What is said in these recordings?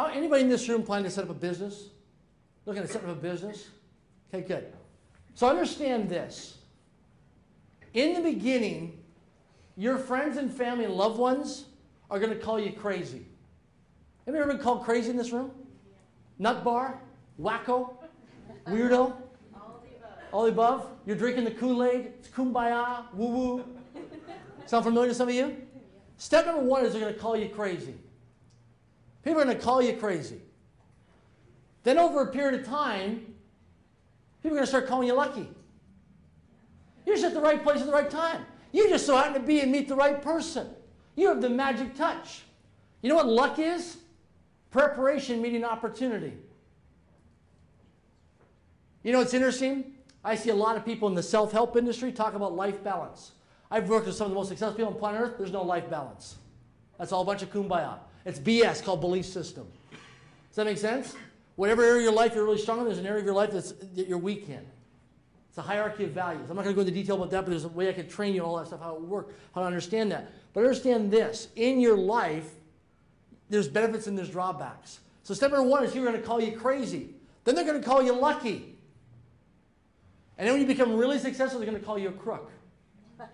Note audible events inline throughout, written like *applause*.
How, anybody in this room planning to set up a business? Looking at setting up a business? Okay, good. So understand this. In the beginning, your friends and family and loved ones are going to call you crazy. Have you ever been called crazy in this room? Nut bar? Wacko? Weirdo? All the above. All the above? You're drinking the Kool Aid? It's kumbaya, woo woo. Sound familiar to some of you? Step number one is they're going to call you crazy. People are going to call you crazy. Then, over a period of time, people are going to start calling you lucky. You're just at the right place at the right time. You just so happen to be and meet the right person. You have the magic touch. You know what luck is? Preparation meeting opportunity. You know what's interesting? I see a lot of people in the self help industry talk about life balance. I've worked with some of the most successful people on planet Earth. There's no life balance. That's all a bunch of kumbaya. It's BS called belief system. Does that make sense? Whatever area of your life you're really strong in, there's an area of your life that's, that you're weak in. It's a hierarchy of values. I'm not going to go into detail about that, but there's a way I could train you on all that stuff, how it works, how to understand that. But understand this in your life, there's benefits and there's drawbacks. So, step number one is you're going to call you crazy. Then they're going to call you lucky. And then when you become really successful, they're going to call you a crook. *laughs*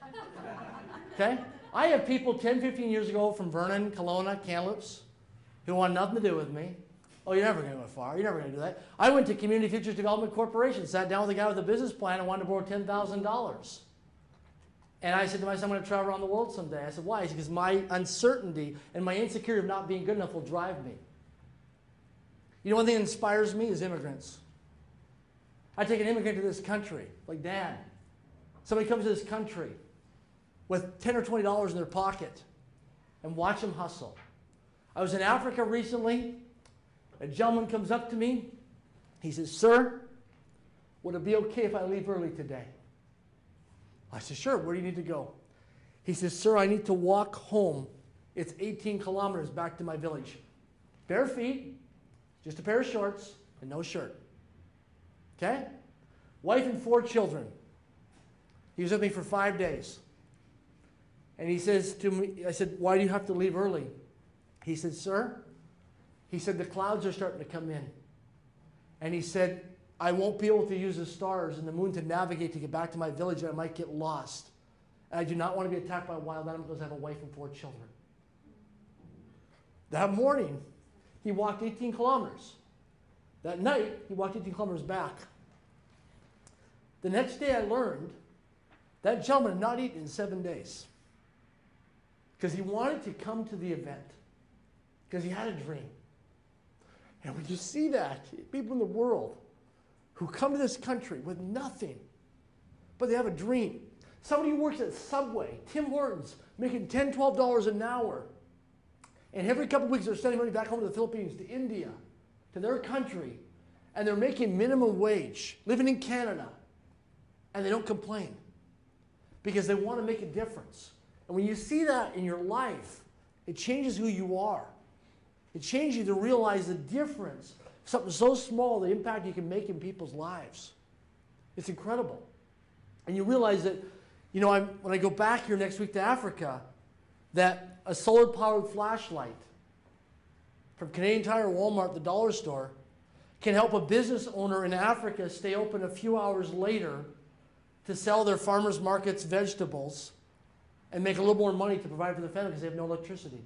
Okay? I have people 10, 15 years ago from Vernon, Kelowna, Kamloops, who want nothing to do with me. Oh, you're never going to go far. You're never going to do that. I went to Community Futures Development Corporation, sat down with a guy with a business plan and wanted to borrow $10,000. And I said to myself, I'm going to travel around the world someday. I said, why? He said, because my uncertainty and my insecurity of not being good enough will drive me. You know, one thing that inspires me is immigrants. I take an immigrant to this country, like Dan. Somebody comes to this country with 10 or $20 in their pocket and watch them hustle. I was in Africa recently. A gentleman comes up to me. He says, Sir, would it be okay if I leave early today? I said, Sure, where do you need to go? He says, Sir, I need to walk home. It's 18 kilometers back to my village. Bare feet, just a pair of shorts, and no shirt. Okay? Wife and four children. He was with me for five days. And he says to me, I said, Why do you have to leave early? He said, Sir, he said, the clouds are starting to come in. And he said, I won't be able to use the stars and the moon to navigate to get back to my village and I might get lost. And I do not want to be attacked by wild animals because I have a wife and four children. That morning, he walked 18 kilometers. That night, he walked 18 kilometers back. The next day, I learned that gentleman had not eaten in seven days because he wanted to come to the event because he had a dream. And when you see that, people in the world who come to this country with nothing, but they have a dream. Somebody who works at Subway, Tim Hortons, making $10, $12 an hour. And every couple weeks they're sending money back home to the Philippines, to India, to their country. And they're making minimum wage, living in Canada. And they don't complain because they want to make a difference. And when you see that in your life, it changes who you are. It changes you to realize the difference. Something so small, the impact you can make in people's lives. It's incredible. And you realize that, you know, I'm, when I go back here next week to Africa, that a solar powered flashlight from Canadian Tire, Walmart, the dollar store, can help a business owner in Africa stay open a few hours later to sell their farmers markets vegetables and make a little more money to provide for their family because they have no electricity.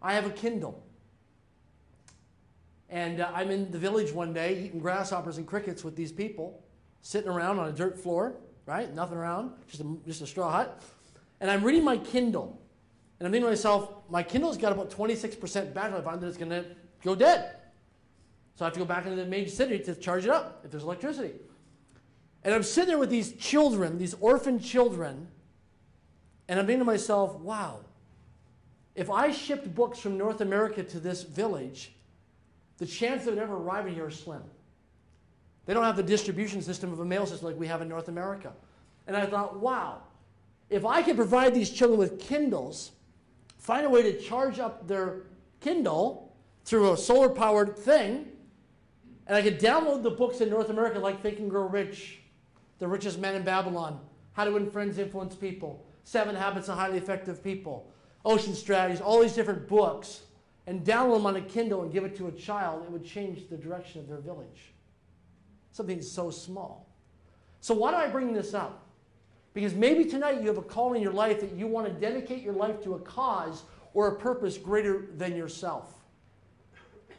I have a Kindle. And uh, I'm in the village one day eating grasshoppers and crickets with these people, sitting around on a dirt floor, right? Nothing around, just a, just a straw hut. And I'm reading my Kindle. And I'm thinking to myself, my Kindle's got about 26% battery life on it, it's going to go dead. So I have to go back into the major city to charge it up if there's electricity. And I'm sitting there with these children, these orphan children, and I'm thinking to myself, wow, if I shipped books from North America to this village, the chance of it ever arriving here is slim. They don't have the distribution system of a mail system like we have in North America. And I thought, wow, if I could provide these children with Kindles, find a way to charge up their Kindle through a solar powered thing, and I could download the books in North America like Think and Grow Rich, The Richest Man in Babylon, How to Win Friends, Influence People, Seven Habits of Highly Effective People, Ocean Strategies, all these different books. and download them on a Kindle and give it to a child, it would change the direction of their village. Something so small. So, why do I bring this up? Because maybe tonight you have a call in your life that you want to dedicate your life to a cause or a purpose greater than yourself.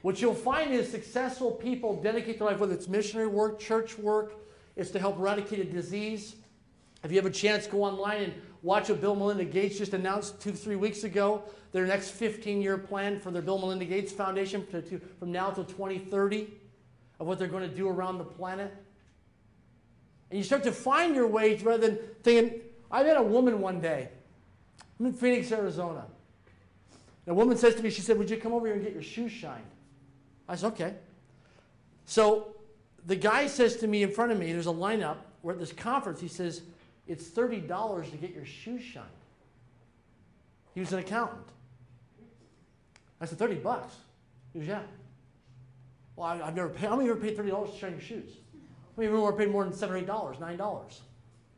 What you'll find is successful people dedicate their life, whether it's missionary work, church work, it's to help eradicate a disease. If you have a chance, go online and watch what Bill Melinda Gates just announced two, three weeks ago. Their next 15 year plan for their Bill Melinda Gates Foundation to, to, from now till 2030 of what they're going to do around the planet. And you start to find your ways rather than thinking, I met a woman one day. I'm in Phoenix, Arizona. And a woman says to me, she said, Would you come over here and get your shoes shined? I said, Okay. So the guy says to me in front of me, there's a lineup. We're at this conference. He says, It's $30 to get your shoes shined. He was an accountant. I said, 30 bucks. He goes, Yeah. Well, I, have never paid, how many of you ever paid $30 to shine your shoes? How many of you ever paid more than 7 or $8, $9?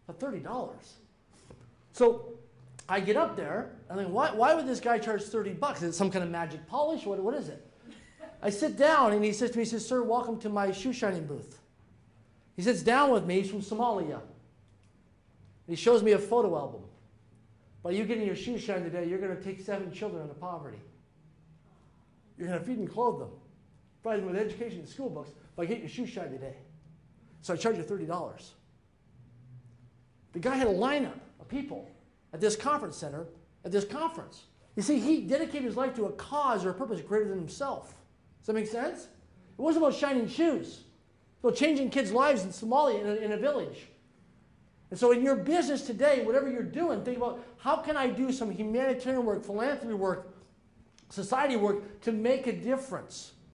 But $30. So I get up there, and I'm like, why, why would this guy charge 30 bucks? Is it some kind of magic polish? What, what is it? I sit down, and he says to me, he says, Sir, welcome to my shoe shining booth. He sits down with me. He's from Somalia. He shows me a photo album. By you getting your shoes shined today, you're going to take seven children out of poverty. You're going to feed and clothe them, provide them with education and school books by getting your shoes shined today. So I charge you $30. The guy had a lineup of people at this conference center, at this conference. You see, he dedicated his life to a cause or a purpose greater than himself. Does that make sense? It wasn't about shining shoes. It's about changing kids' lives in Somalia in a, in a village. And so in your business today, whatever you're doing, think about how can I do some humanitarian work, philanthropy work, society work to make a difference.